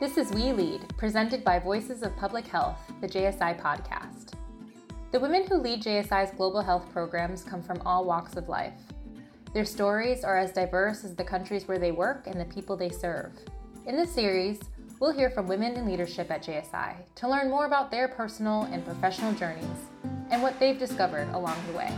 This is We Lead, presented by Voices of Public Health, the JSI podcast. The women who lead JSI's global health programs come from all walks of life. Their stories are as diverse as the countries where they work and the people they serve. In this series, we'll hear from women in leadership at JSI to learn more about their personal and professional journeys and what they've discovered along the way.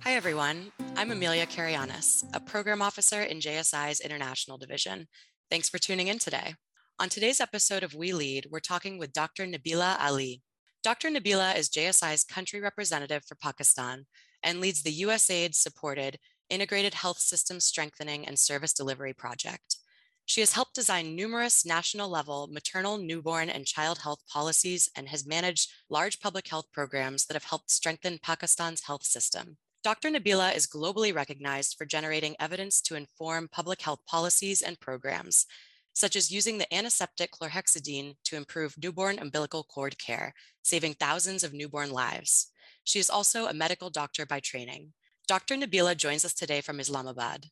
Hi, everyone. I'm Amelia Karianis, a program officer in JSI's International Division. Thanks for tuning in today. On today's episode of We Lead, we're talking with Dr. Nabila Ali. Dr. Nabila is JSI's country representative for Pakistan and leads the USAID supported Integrated Health System Strengthening and Service Delivery Project. She has helped design numerous national level maternal, newborn, and child health policies and has managed large public health programs that have helped strengthen Pakistan's health system. Dr. Nabila is globally recognized for generating evidence to inform public health policies and programs, such as using the antiseptic chlorhexidine to improve newborn umbilical cord care, saving thousands of newborn lives. She is also a medical doctor by training. Dr. Nabila joins us today from Islamabad.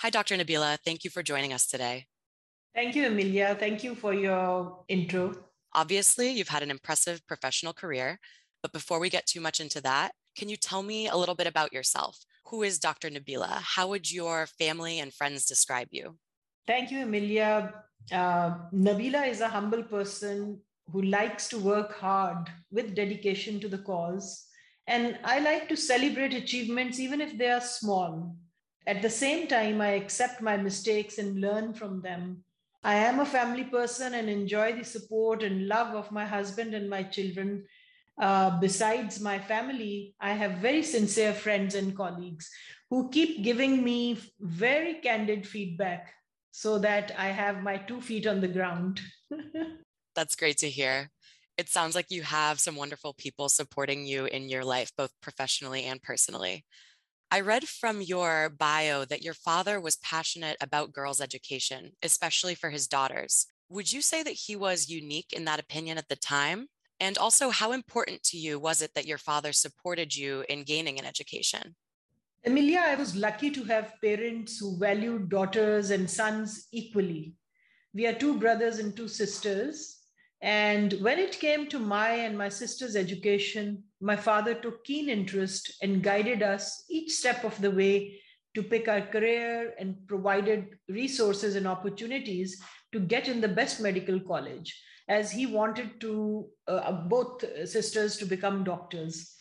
Hi, Dr. Nabila. Thank you for joining us today. Thank you, Amelia. Thank you for your intro. Obviously, you've had an impressive professional career, but before we get too much into that, can you tell me a little bit about yourself? Who is Dr. Nabila? How would your family and friends describe you? Thank you, Emilia. Uh, Nabila is a humble person who likes to work hard with dedication to the cause. And I like to celebrate achievements, even if they are small. At the same time, I accept my mistakes and learn from them. I am a family person and enjoy the support and love of my husband and my children uh, besides my family, I have very sincere friends and colleagues who keep giving me very candid feedback so that I have my two feet on the ground. That's great to hear. It sounds like you have some wonderful people supporting you in your life, both professionally and personally. I read from your bio that your father was passionate about girls' education, especially for his daughters. Would you say that he was unique in that opinion at the time? And also, how important to you was it that your father supported you in gaining an education? Emilia, I was lucky to have parents who valued daughters and sons equally. We are two brothers and two sisters. And when it came to my and my sister's education, my father took keen interest and guided us each step of the way to pick our career and provided resources and opportunities to get in the best medical college as he wanted to uh, both sisters to become doctors.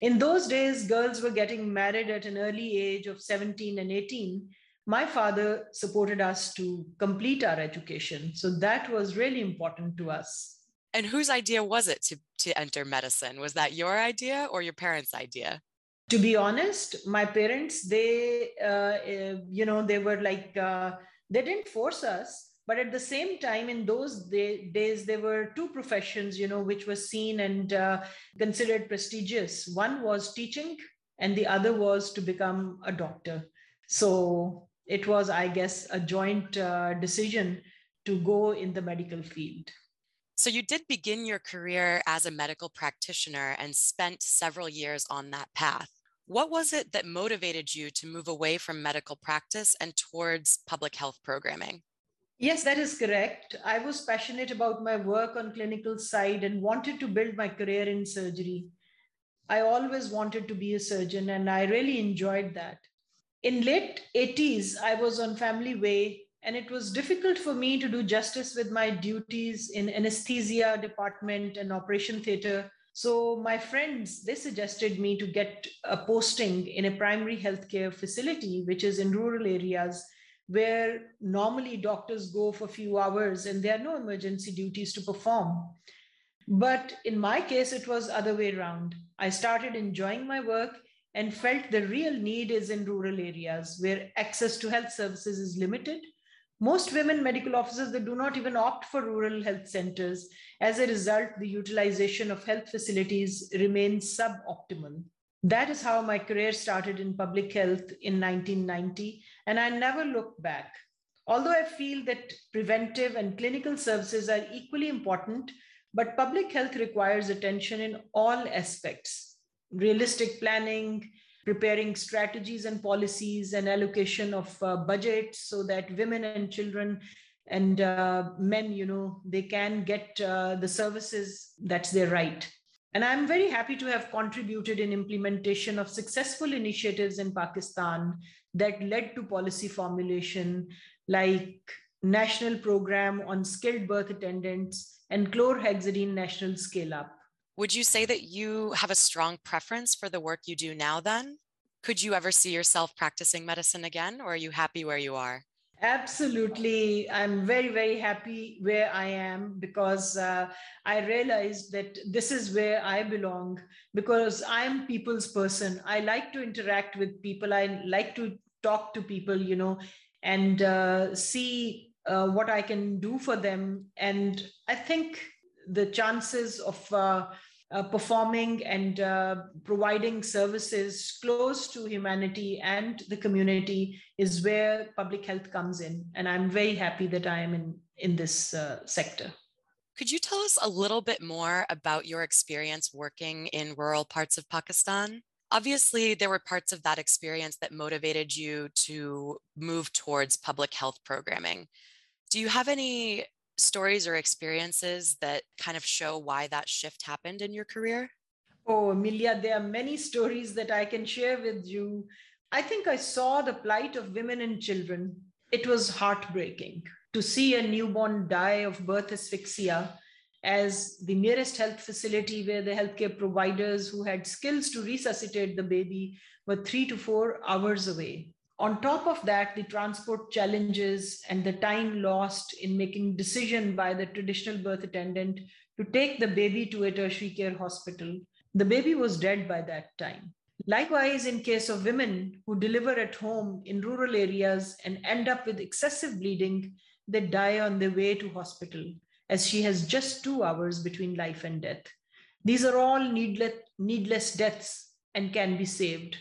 In those days, girls were getting married at an early age of 17 and 18. My father supported us to complete our education. So that was really important to us. And whose idea was it to, to enter medicine? Was that your idea or your parents' idea? To be honest, my parents, they, uh, uh, you know, they were like, uh, they didn't force us but at the same time in those day, days there were two professions you know which were seen and uh, considered prestigious. One was teaching and the other was to become a doctor. So it was i guess a joint uh, decision to go in the medical field. So you did begin your career as a medical practitioner and spent several years on that path. What was it that motivated you to move away from medical practice and towards public health programming Yes, that is correct. I was passionate about my work on clinical side and wanted to build my career in surgery. I always wanted to be a surgeon and I really enjoyed that. In late 80s, I was on family way and it was difficult for me to do justice with my duties in anesthesia department and operation theater. So my friends, they suggested me to get a posting in a primary healthcare facility, which is in rural areas where normally doctors go for a few hours and there are no emergency duties to perform. But in my case, it was other way around. I started enjoying my work and felt the real need is in rural areas where access to health services is limited. Most women medical officers they do not even opt for rural health centers. As a result, the utilization of health facilities remains suboptimal. That is how my career started in public health in 1990 and I never looked back. Although I feel that preventive and clinical services are equally important, but public health requires attention in all aspects realistic planning, preparing strategies and policies and allocation of uh, budgets so that women and children and uh, men you know they can get uh, the services that's their right and i'm very happy to have contributed in implementation of successful initiatives in pakistan that led to policy formulation like national program on skilled birth attendants and chlorhexidine national scale up. Would you say that you have a strong preference for the work you do now then? Could you ever see yourself practicing medicine again or are you happy where you are Absolutely. I'm very, very happy where I am because uh, I realized that this is where I belong because I'm people's person. I like to interact with people. I like to talk to people, you know, and uh, see uh, what I can do for them. And I think the chances of uh, performing and uh, providing services close to humanity and the community is where public health comes in. And I'm very happy that I am in, in this uh, sector. Could you tell us a little bit more about your experience working in rural parts of Pakistan? Obviously, there were parts of that experience that motivated you to move towards public health programming. Do you have any stories or experiences that kind of show why that shift happened in your career? Oh, Amelia, there are many stories that I can share with you. I think I saw the plight of women and children. It was heartbreaking to see a newborn die of birth asphyxia as the nearest health facility where the healthcare providers who had skills to resuscitate the baby were three to four hours away on top of that the transport challenges and the time lost in making decision by the traditional birth attendant to take the baby to a tertiary care hospital the baby was dead by that time. Likewise in case of women who deliver at home in rural areas and end up with excessive bleeding they die on their way to hospital as she has just 2 hours between life and death. These are all needless needless deaths and can be saved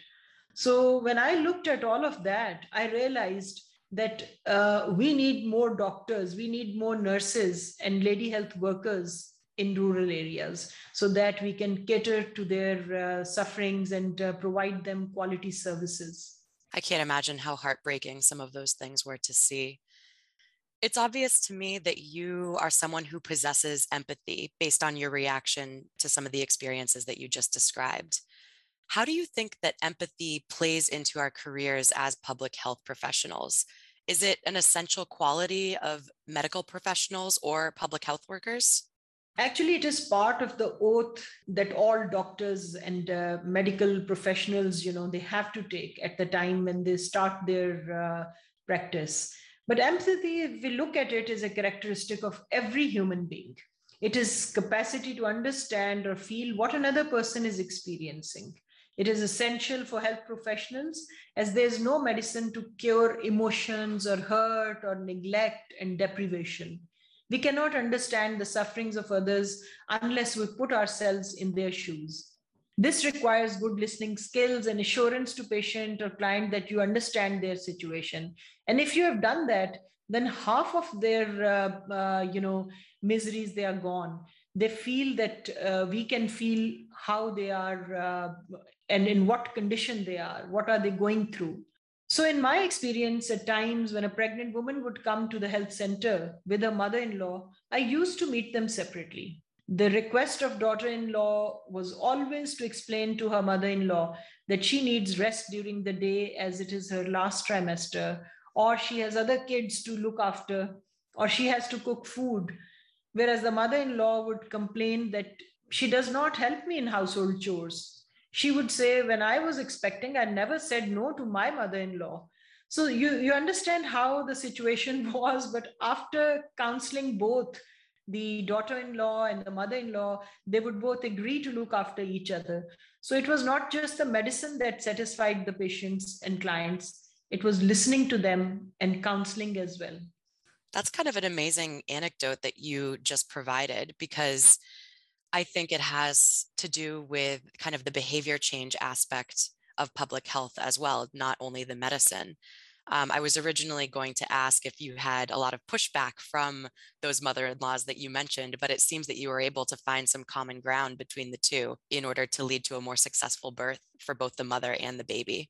so when I looked at all of that, I realized that uh, we need more doctors, we need more nurses and lady health workers in rural areas so that we can cater to their uh, sufferings and uh, provide them quality services. I can't imagine how heartbreaking some of those things were to see. It's obvious to me that you are someone who possesses empathy based on your reaction to some of the experiences that you just described. How do you think that empathy plays into our careers as public health professionals? Is it an essential quality of medical professionals or public health workers? Actually, it is part of the oath that all doctors and uh, medical professionals, you know, they have to take at the time when they start their uh, practice. But empathy, if we look at it, is a characteristic of every human being. It is capacity to understand or feel what another person is experiencing. It is essential for health professionals as there's no medicine to cure emotions or hurt or neglect and deprivation. We cannot understand the sufferings of others unless we put ourselves in their shoes. This requires good listening skills and assurance to patient or client that you understand their situation. And if you have done that, then half of their uh, uh, you know miseries they are gone they feel that uh, we can feel how they are uh, and in what condition they are, what are they going through. So, in my experience, at times when a pregnant woman would come to the health center with her mother in law, I used to meet them separately. The request of daughter in law was always to explain to her mother in law that she needs rest during the day as it is her last trimester, or she has other kids to look after, or she has to cook food. Whereas the mother in law would complain that she does not help me in household chores she would say, When I was expecting, I never said no to my mother in law. So you, you understand how the situation was. But after counseling both the daughter in law and the mother in law, they would both agree to look after each other. So it was not just the medicine that satisfied the patients and clients, it was listening to them and counseling as well. That's kind of an amazing anecdote that you just provided because I think it has to do with kind of the behavior change aspect of public health as well, not only the medicine. Um, I was originally going to ask if you had a lot of pushback from those mother in laws that you mentioned, but it seems that you were able to find some common ground between the two in order to lead to a more successful birth for both the mother and the baby.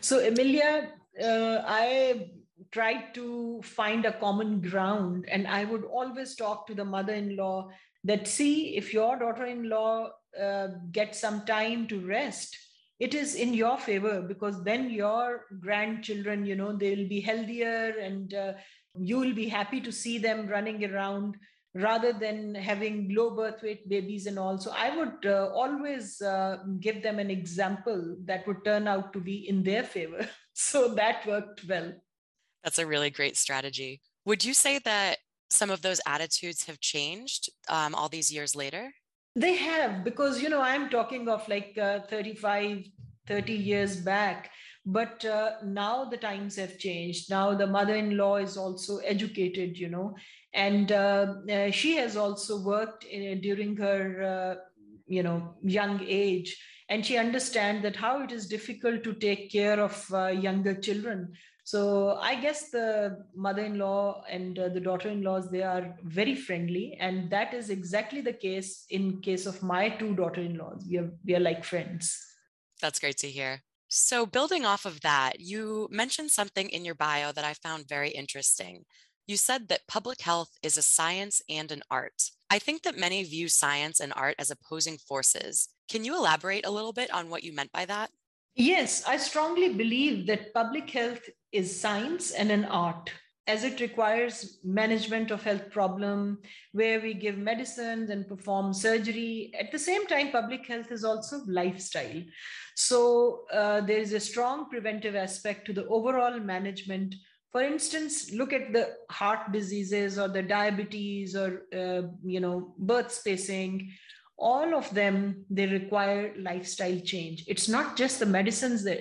So, Emilia, uh, I tried to find a common ground, and I would always talk to the mother in law that see if your daughter in law uh, gets some time to rest it is in your favor because then your grandchildren you know they'll be healthier and uh, you will be happy to see them running around rather than having low birth weight babies and all. So i would uh, always uh, give them an example that would turn out to be in their favor. So that worked well that's a really great strategy would you say that some of those attitudes have changed um, all these years later they have, because, you know, I'm talking of like uh, 35, 30 years back. But uh, now the times have changed. Now the mother in law is also educated, you know, and uh, uh she has also worked in, uh, during her, uh, you know, young age. And she understands that how it is difficult to take care of younger children so I guess the mother-in-law and uh, the daughter-in-laws they are very friendly, and that is exactly the case in case of my two daughter-in-laws. We are we are like friends. That's great to hear. So building off of that, you mentioned something in your bio that I found very interesting. You said that public health is a science and an art. I think that many view science and art as opposing forces. Can you elaborate a little bit on what you meant by that? Yes, I strongly believe that public health is science and an art as it requires management of health problem where we give medicines and perform surgery. At the same time public health is also lifestyle. So uh, there is a strong preventive aspect to the overall management. For instance look at the heart diseases or the diabetes or uh, you know birth spacing. All of them they require lifestyle change. It's not just the medicines that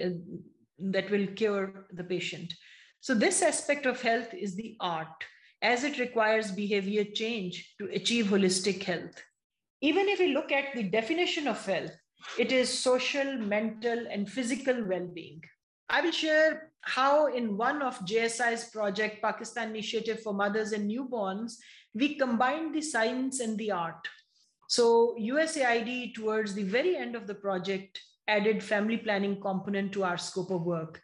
that will cure the patient. So this aspect of health is the art as it requires behavior change to achieve holistic health. Even if we look at the definition of health it is social mental and physical well-being. I will share how in one of jsi's project pakistan initiative for mothers and newborns we combined the science and the art. So USAID towards the very end of the project added family planning component to our scope of work.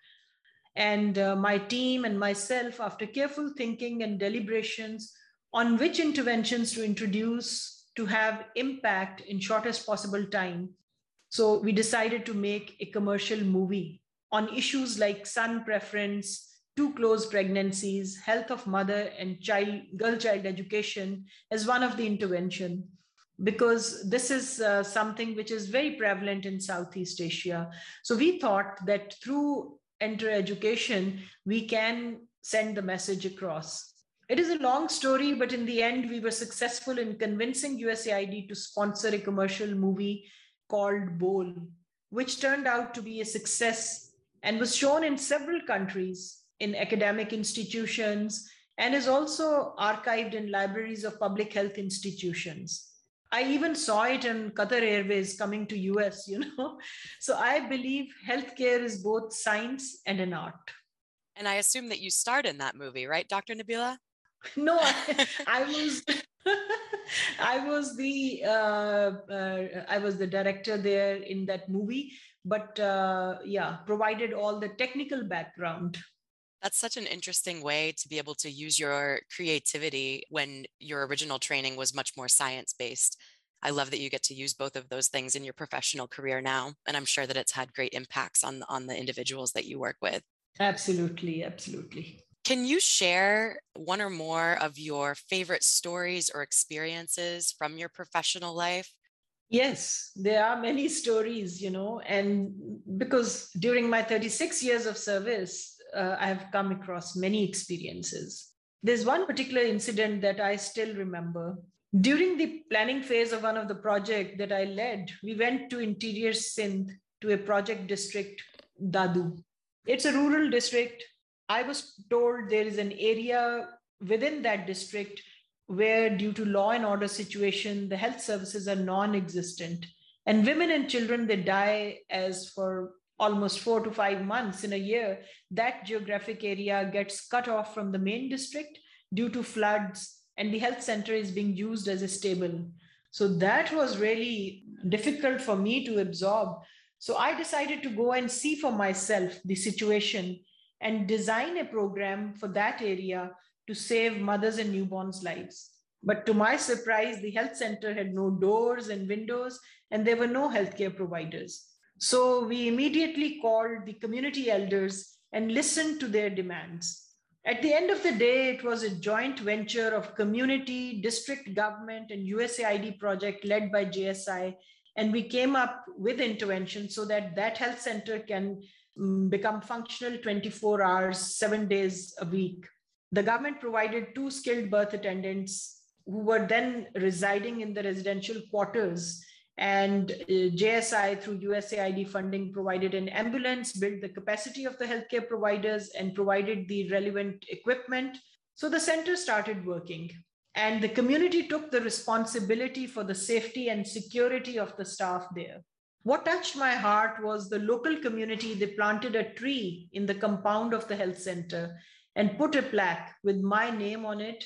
And uh, my team and myself, after careful thinking and deliberations on which interventions to introduce to have impact in shortest possible time. So we decided to make a commercial movie on issues like son preference, too close pregnancies, health of mother and child, girl child education as one of the intervention because this is uh, something which is very prevalent in Southeast Asia. So we thought that through enter education, we can send the message across. It is a long story, but in the end, we were successful in convincing USAID to sponsor a commercial movie called Bol, which turned out to be a success and was shown in several countries in academic institutions and is also archived in libraries of public health institutions. I even saw it in Qatar Airways coming to US, you know. So I believe healthcare is both science and an art. And I assume that you starred in that movie, right, Dr. Nabila? No, I, I was I was the uh, uh, I was the director there in that movie, but uh, yeah, provided all the technical background that's such an interesting way to be able to use your creativity when your original training was much more science based. I love that you get to use both of those things in your professional career now, and I'm sure that it's had great impacts on on the individuals that you work with. Absolutely, absolutely. Can you share one or more of your favorite stories or experiences from your professional life? Yes, there are many stories, you know, and because during my 36 years of service, uh, I have come across many experiences. There's one particular incident that I still remember. During the planning phase of one of the project that I led, we went to interior Sindh to a project district, Dadu. It's a rural district. I was told there is an area within that district where due to law and order situation, the health services are non-existent and women and children, they die as for almost four to five months in a year, that geographic area gets cut off from the main district due to floods, and the health center is being used as a stable. So that was really difficult for me to absorb. So I decided to go and see for myself the situation and design a program for that area to save mothers and newborns' lives. But to my surprise, the health center had no doors and windows, and there were no healthcare providers. So we immediately called the community elders and listened to their demands. At the end of the day, it was a joint venture of community, district government, and USAID project led by JSI. And we came up with intervention so that that health center can um, become functional 24 hours, seven days a week. The government provided two skilled birth attendants who were then residing in the residential quarters and uh, JSI, through USAID funding, provided an ambulance, built the capacity of the healthcare providers, and provided the relevant equipment. So the center started working. And the community took the responsibility for the safety and security of the staff there. What touched my heart was the local community. They planted a tree in the compound of the health center and put a plaque with my name on it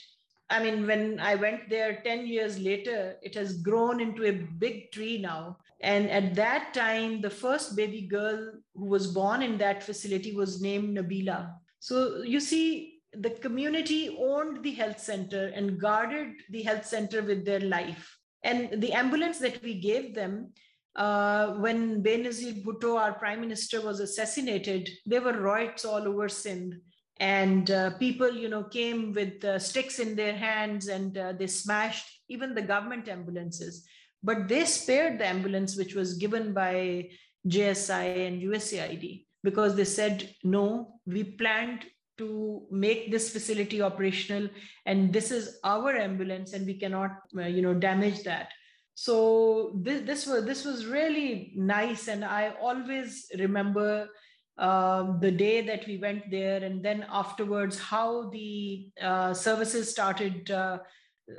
I mean, when I went there 10 years later, it has grown into a big tree now. And at that time, the first baby girl who was born in that facility was named Nabila. So you see, the community owned the health center and guarded the health center with their life. And the ambulance that we gave them, uh, when Benazir Bhutto, our prime minister, was assassinated, there were riots all over Sindh and uh, people you know came with uh, sticks in their hands and uh, they smashed even the government ambulances. But they spared the ambulance which was given by jsi and usaid because they said no we planned to make this facility operational and this is our ambulance and we cannot uh, you know damage that. So this, this was this was really nice and i always remember um, the day that we went there, and then afterwards, how the uh, services started uh,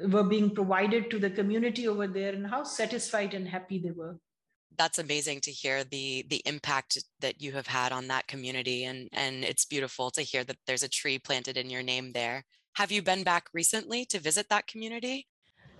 were being provided to the community over there, and how satisfied and happy they were. That's amazing to hear the the impact that you have had on that community, and and it's beautiful to hear that there's a tree planted in your name there. Have you been back recently to visit that community?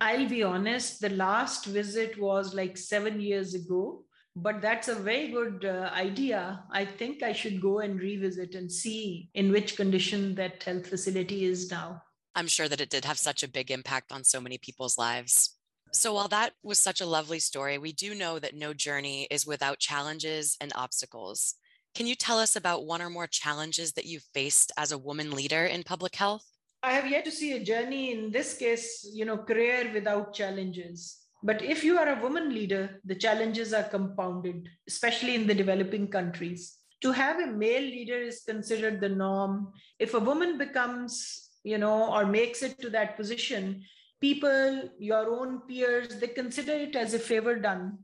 I'll be honest, the last visit was like seven years ago but that's a very good uh, idea. I think I should go and revisit and see in which condition that health facility is now. I'm sure that it did have such a big impact on so many people's lives. So, while that was such a lovely story, we do know that no journey is without challenges and obstacles. Can you tell us about one or more challenges that you've faced as a woman leader in public health? I have yet to see a journey in this case, you know, career without challenges. But if you are a woman leader, the challenges are compounded, especially in the developing countries. To have a male leader is considered the norm. If a woman becomes, you know, or makes it to that position, people, your own peers, they consider it as a favor done.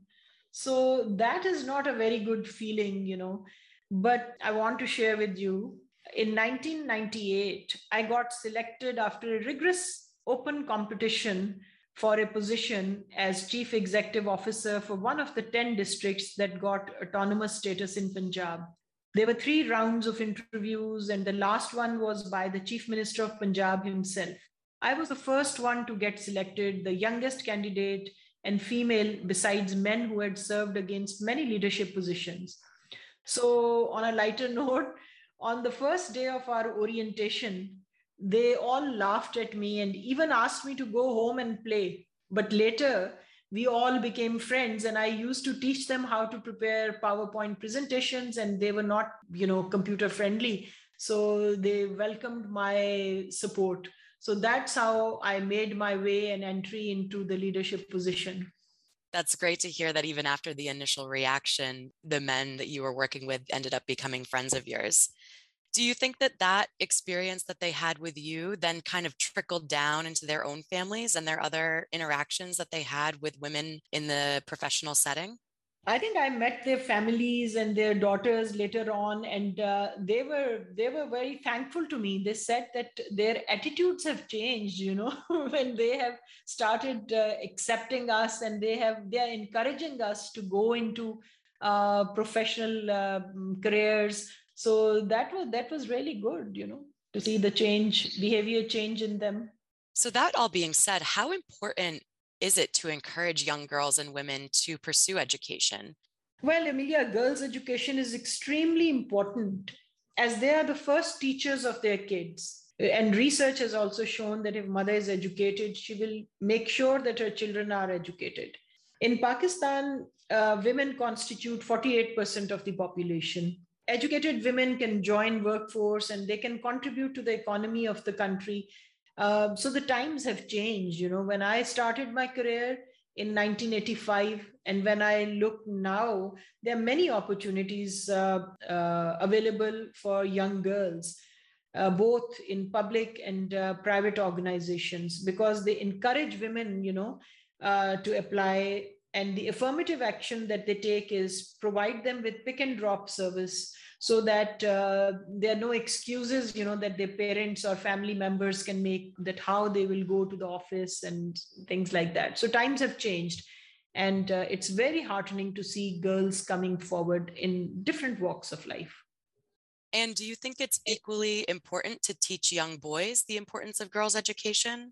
So that is not a very good feeling, you know. But I want to share with you in 1998, I got selected after a rigorous open competition for a position as chief executive officer for one of the 10 districts that got autonomous status in Punjab. There were three rounds of interviews, and the last one was by the chief minister of Punjab himself. I was the first one to get selected, the youngest candidate and female, besides men who had served against many leadership positions. So, on a lighter note, on the first day of our orientation, they all laughed at me and even asked me to go home and play. But later, we all became friends and i used to teach them how to prepare powerpoint presentations and they were not you know computer friendly. So they welcomed my support. So that's how i made my way and entry into the leadership position. That's great to hear that even after the initial reaction the men that you were working with ended up becoming friends of yours do you think that that experience that they had with you then kind of trickled down into their own families and their other interactions that they had with women in the professional setting I think I met their families and their daughters later on, and uh, they were they were very thankful to me. They said that their attitudes have changed, you know, when they have started uh, accepting us, and they have they are encouraging us to go into uh, professional uh, careers. So that was that was really good, you know, to see the change, behavior change in them. So that all being said, how important is it to encourage young girls and women to pursue education? Well, Amelia, girls' education is extremely important as they are the first teachers of their kids. And research has also shown that if mother is educated, she will make sure that her children are educated. In Pakistan, uh, women constitute 48% of the population. Educated women can join workforce and they can contribute to the economy of the country. Uh, so the times have changed. You know, when I started my career, in 1985 and when i look now there are many opportunities uh, uh, available for young girls uh, both in public and uh, private organizations because they encourage women you know uh, to apply and the affirmative action that they take is provide them with pick and drop service so that uh, there are no excuses you know that their parents or family members can make that how they will go to the office and things like that. So times have changed and uh, it's very heartening to see girls coming forward in different walks of life. And do you think it's equally important to teach young boys the importance of girls education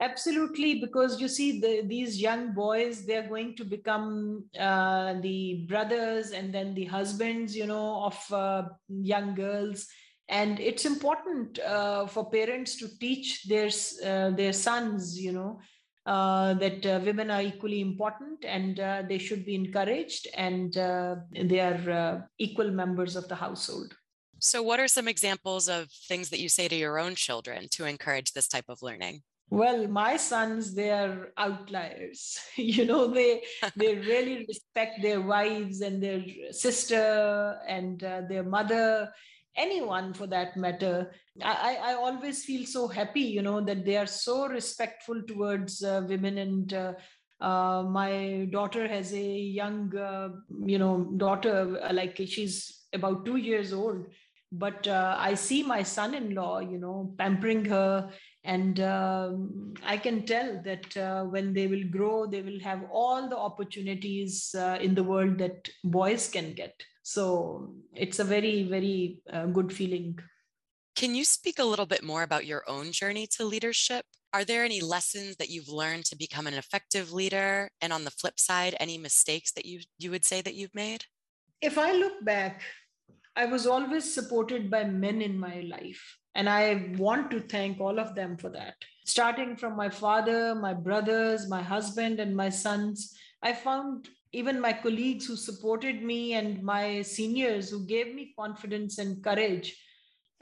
Absolutely, because you see, the, these young boys, they're going to become uh, the brothers and then the husbands, you know, of uh, young girls. And it's important uh, for parents to teach their, uh, their sons, you know, uh, that uh, women are equally important and they should be encouraged and they are equal members of the household. So, what are some examples of things that you say to your own children to encourage this type of learning? Well my sons they are outliers. You know they they really respect their wives and their sister and uh, their mother anyone for that matter. I, I always feel so happy you know that they are so respectful towards uh, women. And uh, uh, my daughter has a young uh, you know daughter uh, like she's about two years old. But uh, i see my son-in-law you know pampering her and um, i can tell that uh, when they will grow they will have all the opportunities uh, in the world that boys can get. So it's a very very uh, good feeling. Can you speak a little bit more about your own journey to leadership? Are there any lessons that you've learned to become an effective leader? And on the flip side any mistakes that you you would say that you've made? If i look back I was always supported by men in my life. And I want to thank all of them for that. Starting from my father, my brothers, my husband, and my sons, I found even my colleagues who supported me and my seniors who gave me confidence and courage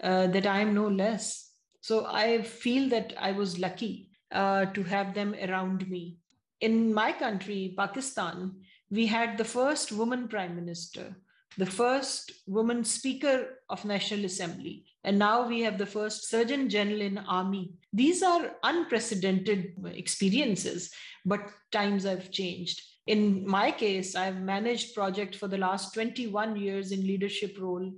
uh, that I am no less. So I feel that I was lucky uh, to have them around me. In my country, Pakistan, we had the first woman prime minister the first woman speaker of national assembly. And now we have the first surgeon general in army. These are unprecedented experiences but times have changed. In my case i've managed project for the last 21 years in leadership role.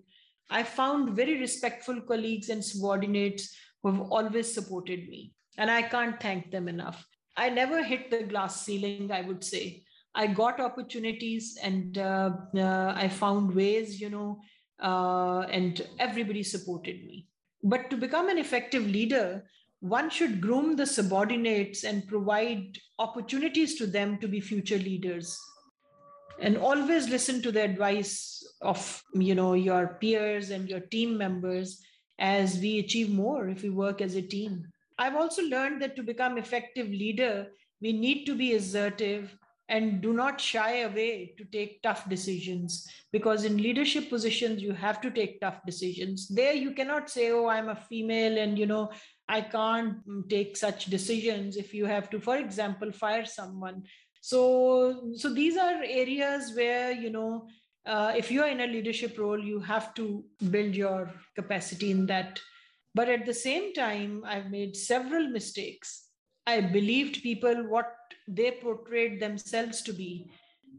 I found very respectful colleagues and subordinates who have always supported me and i can't thank them enough. I never hit the glass ceiling i would say I got opportunities and uh, uh, I found ways, you know, uh, and everybody supported me. But to become an effective leader, one should groom the subordinates and provide opportunities to them to be future leaders and always listen to the advice of you know your peers and your team members as we achieve more if we work as a team i've also learned that to become effective leader we need to be assertive and do not shy away to take tough decisions because in leadership positions you have to take tough decisions. There you cannot say oh i'm a female and you know i can't take such decisions if you have to for example fire someone. So so these are areas where you know uh, if you are in a leadership role you have to build your capacity in that. But at the same time i've made several mistakes I believed people what they portrayed themselves to be.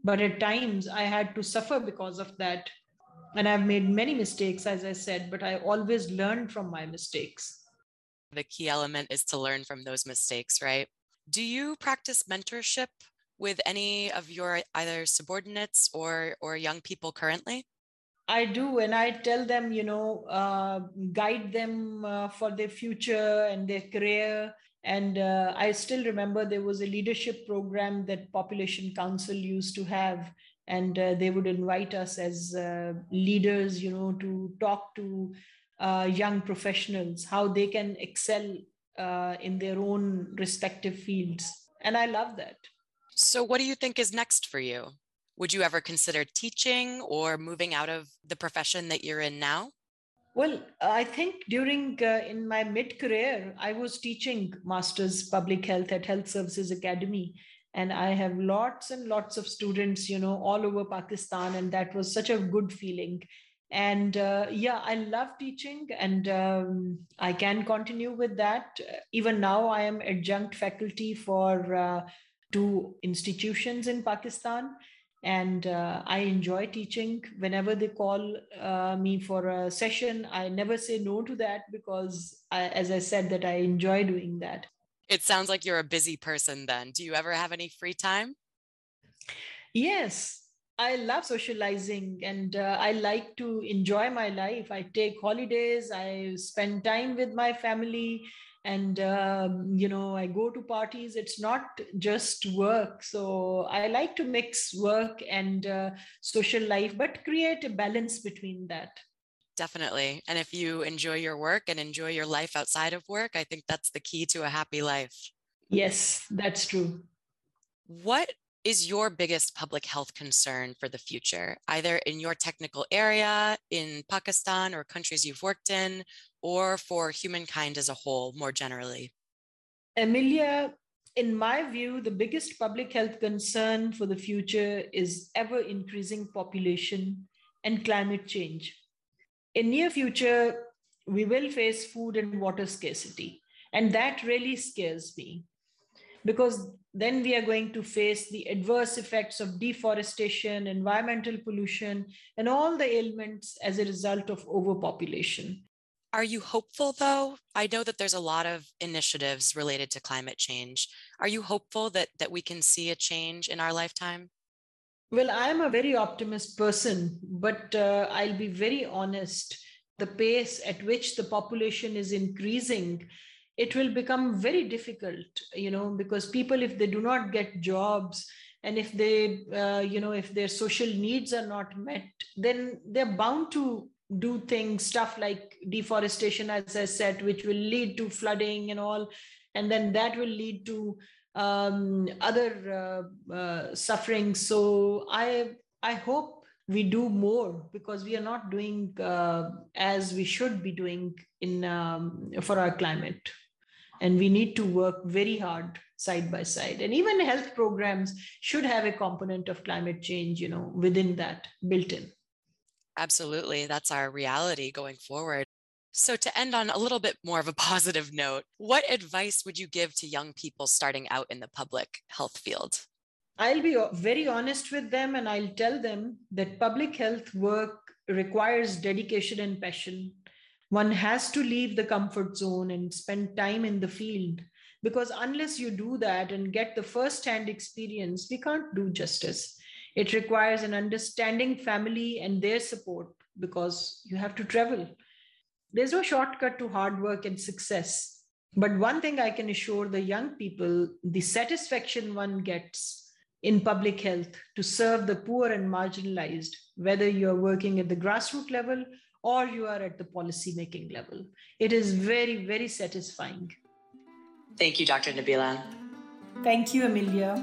But at times I had to suffer because of that. And I've made many mistakes, as I said, but I always learned from my mistakes. The key element is to learn from those mistakes, right? Do you practice mentorship with any of your either subordinates or, or young people currently? I do, and I tell them, you know, uh, guide them uh, for their future and their career. And uh, I still remember there was a leadership program that Population Council used to have, and uh, they would invite us as uh, leaders, you know, to talk to uh, young professionals how they can excel in their own respective fields. And I love that. So, what do you think is next for you? Would you ever consider teaching or moving out of the profession that you're in now? Well, I think during uh, in my mid career, I was teaching masters public health at Health Services Academy, and I have lots and lots of students, you know, all over Pakistan, and that was such a good feeling. And uh, yeah, I love teaching, and um, I can continue with that. Even now, I am adjunct faculty for uh, two institutions in Pakistan and uh, i enjoy teaching. Whenever they call uh, me for a session i never say no to that because I, as i said that i enjoy doing that. It sounds like you're a busy person then. Do you ever have any free time? Yes. I love socializing and uh, i like to enjoy my life. I take holidays. I spend time with my family and um, you know i go to parties it's not just work. So i like to mix work and uh, social life but create a balance between that. Definitely. And if you enjoy your work and enjoy your life outside of work i think that's the key to a happy life. Yes that's true. What is your biggest public health concern for the future, either in your technical area, in Pakistan or countries you've worked in, or for humankind as a whole more generally? Emilia, in my view, the biggest public health concern for the future is ever increasing population and climate change. In near future, we will face food and water scarcity. And that really scares me because then we are going to face the adverse effects of deforestation, environmental pollution, and all the ailments as a result of overpopulation. Are you hopeful though? I know that there's a lot of initiatives related to climate change. Are you hopeful that that we can see a change in our lifetime? Well, I'm a very optimist person, but uh, I'll be very honest. The pace at which the population is increasing it will become very difficult you know because people if they do not get jobs and if they uh, you know if their social needs are not met then they're bound to do things stuff like deforestation as i said which will lead to flooding and all. And then that will lead to um, other uh, uh, suffering. So i i hope we do more because we are not doing uh, as we should be doing in um, for our climate. And we need to work very hard side by side. And even health programs should have a component of climate change you know within that built in absolutely that's our reality going forward. So to end on a little bit more of a positive note what advice would you give to young people starting out in the public health field? I'll be very honest with them and i'll tell them that public health work requires dedication and passion. One has to leave the comfort zone and spend time in the field because unless you do that and get the first hand experience we can't do justice it requires an understanding family and their support because you have to travel there's no shortcut to hard work and success but one thing i can assure the young people the satisfaction one gets in public health to serve the poor and marginalized whether you're working at the grassroots level or you are at the policy making level. It is very, very satisfying. Thank you, Dr. Nabila. Thank you, Amelia.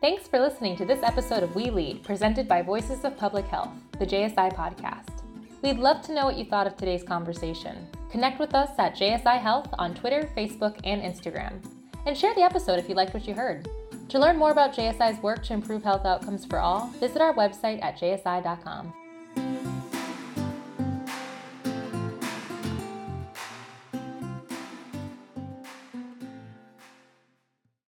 Thanks for listening to this episode of We Lead, presented by Voices of Public Health, the JSI podcast. We'd love to know what you thought of today's conversation. Connect with us at JSI Health on Twitter, Facebook, and Instagram. And share the episode if you liked what you heard. To learn more about JSI's work to improve health outcomes for all, visit our website at jsi.com.